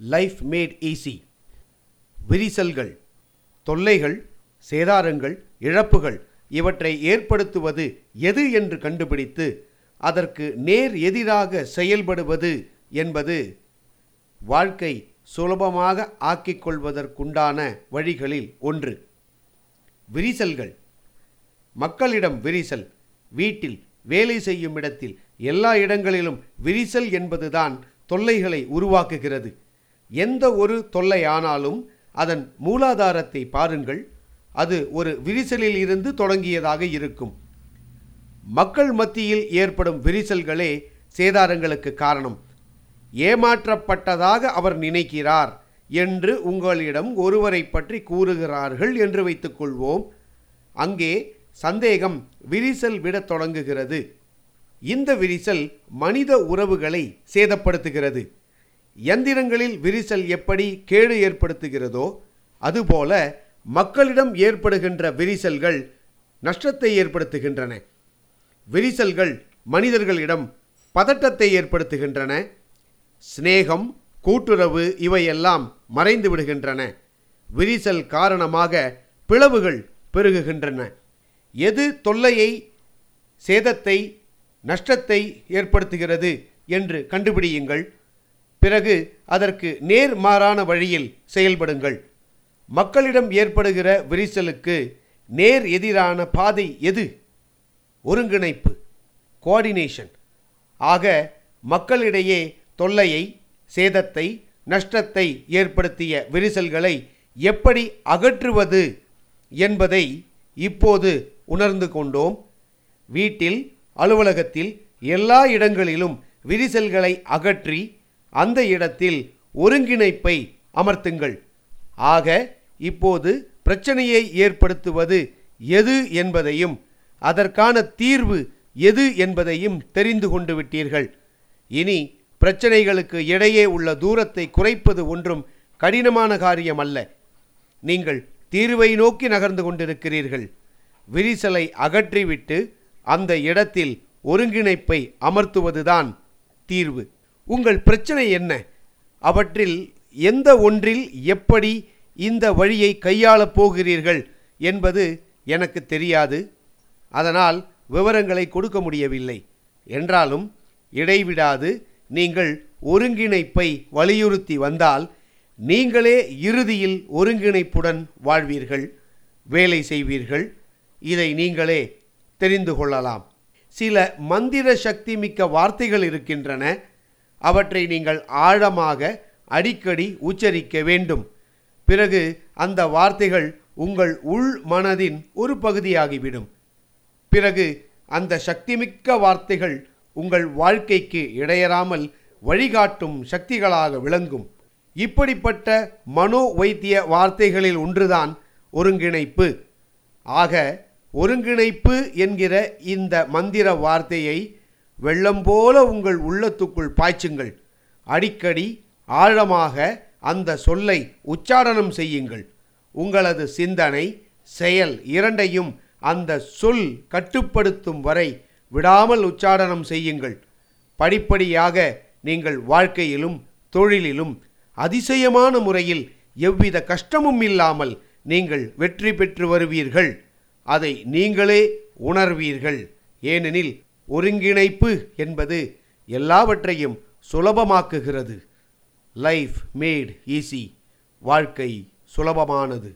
Life mat easy விரிசல்கள் தொல்லைகள் சேதாரங்கள் இழப்புகள் இவற்றை ஏற்படுத்துவது எது என்று கண்டுபிடித்து அதற்கு நேர் எதிராக செயல்படுவது என்பது வாழ்க்கை சுலபமாக ஆக்கிக் கொள்வதற்குண்டான வழிகளில் ஒன்று. விரிசல்கள். மக்களிடம் விரிசல் வீட்டில் வேலை செய்யும் இடத்தில் எல்லா இடங்களிலும் விரிசல் என்பதுதான் தொல்லைகளை உருவாக்குகிறது. எந்த ஒரு தொல்லையானாலும் அதன் மூலாதாரத்தை பாருங்கள். அது ஒரு விரிசலில் இருந்து தொடங்கியதாக இருக்கும். மக்கள் மத்தியில் ஏற்படும் விரிசல்களே சேதாரங்களுக்கு காரணம். ஏமாற்றப்பட்டதாக அவர் நினைக்கிறார் என்று உங்களிடம் ஒருவரை பற்றி கூறுகிறார்கள் என்று வைத்துக்கொள்வோம் அங்கே சந்தேகம் விரிசல் விடத் தொடங்குகிறது. இந்த விரிசல் மனித உறவுகளை சேதப்படுத்துகிறது. எந்திரங்களில் விரிசல் எப்படி கேடு ஏற்படுத்துகிறதோ அதுபோல மக்களிடம் ஏற்படுகின்ற விரிசல்கள் நஷ்டத்தை ஏற்படுத்துகின்றன. விரிசல்கள் மனிதர்களிடம் பதட்டத்தை ஏற்படுத்துகின்றன. சிநேகம் கூட்டுறவு இவையெல்லாம் மறைந்து விடுகின்றன. விரிசல் காரணமாக பிளவுகள் பெருகுகின்றன. எது தொல்லையை சேதத்தை நஷ்டத்தை ஏற்படுத்துகிறது என்று கண்டுபிடியுங்கள். பிறகு அதற்கு நேர் மாறான வழியில் செயல்படுங்கள். மக்களிடம் ஏற்படுகிற விரிசலுக்கு நேர் எதிரான பாதை எது? ஒருங்கிணைப்பு கோஆர்டினேஷன் ஆக மக்களிடையே தொல்லையை சேதத்தை நஷ்டத்தை ஏற்படுத்திய விரிசல்களை எப்படி அகற்றுவது என்பதை இப்போது உணர்ந்து கொண்டோம். வீட்டில் அலுவலகத்தில் எல்லா இடங்களிலும் விரிசல்களை அகற்றி அந்த இடத்தில் ஒருங்கிணைப்பை அமர்த்துங்கள். ஆக இப்போது பிரச்சனையை ஏற்படுத்துவது எது என்பதையும் அதற்கான தீர்வு எது என்பதையும் தெரிந்து கொண்டு விட்டீர்கள். இனி பிரச்சனைகளுக்கு இடையே உள்ள தூரத்தை குறைப்பது ஒன்றும் கடினமான காரியம் அல்ல நீங்கள் தீர்வை நோக்கி நகர்ந்து கொண்டிருக்கிறீர்கள். விரிசலை அகற்றிவிட்டு அந்த இடத்தில் ஒருங்கிணைப்பை அமர்த்துவதுதான் தீர்வு. உங்கள் பிரச்சனை என்ன? அவற்றில் எந்த ஒன்றில் எப்படி இந்த வழியை கையாளப் போகிறீர்கள் என்பது எனக்கு தெரியாது. அதனால் விவரங்களை கொடுக்க முடியவில்லை. என்றாலும் இடைவிடாது. நீங்கள் ஒருங்கிணைப்பை வலியுறுத்தி வந்தால் நீங்களே இறுதியில் ஒருங்கிணைப்புடன் வாழ்வீர்கள் வேலை செய்வீர்கள். இதை நீங்களே தெரிந்து கொள்ளலாம். சில மந்திர சக்தி மிக்க வார்த்தைகள் இருக்கின்றன. அவற்றை நீங்கள் ஆழமாக அடிக்கடி உச்சரிக்க வேண்டும். பிறகு அந்த வார்த்தைகள் உங்கள் உள் மனதின் ஒரு பகுதியாகிவிடும். பிறகு அந்த சக்திமிக்க வார்த்தைகள் உங்கள் வாழ்க்கைக்கு இடையறாமல் வழிகாட்டும் சக்திகளாக விளங்கும். இப்படிப்பட்ட மனோ வைத்திய வார்த்தைகளில் ஒன்றுதான் ஒருங்கிணைப்பு. ஆக ஒருங்கிணைப்பு என்கிற இந்த மந்திர வார்த்தையை வெள்ளம் போல உங்கள் உள்ளத்துக்குள் பாய்ச்சுங்கள். அடிக்கடி ஆழமாக அந்த சொல்லை உச்சாரணம் செய்யுங்கள். உங்களது சிந்தனை செயல் இரண்டையும் அந்த சொல் கட்டுப்படுத்தும் வரை விடாமல் உச்சாரணம் செய்யுங்கள். படிப்படியாக நீங்கள் வாழ்க்கையிலும் தொழிலிலும் அதிசயமான முறையில் எவ்வித கஷ்டமும் இல்லாமல் நீங்கள் வெற்றி பெற்று வருவீர்கள். அதை நீங்களே உணர்வீர்கள். ஏனெனில் ஒருங்கிணைப்பு என்பது எல்லாவற்றையும் சுலபமாக்குகிறது. லைஃப் மேட் ஈஸி வாழ்க்கை சுலபமானது.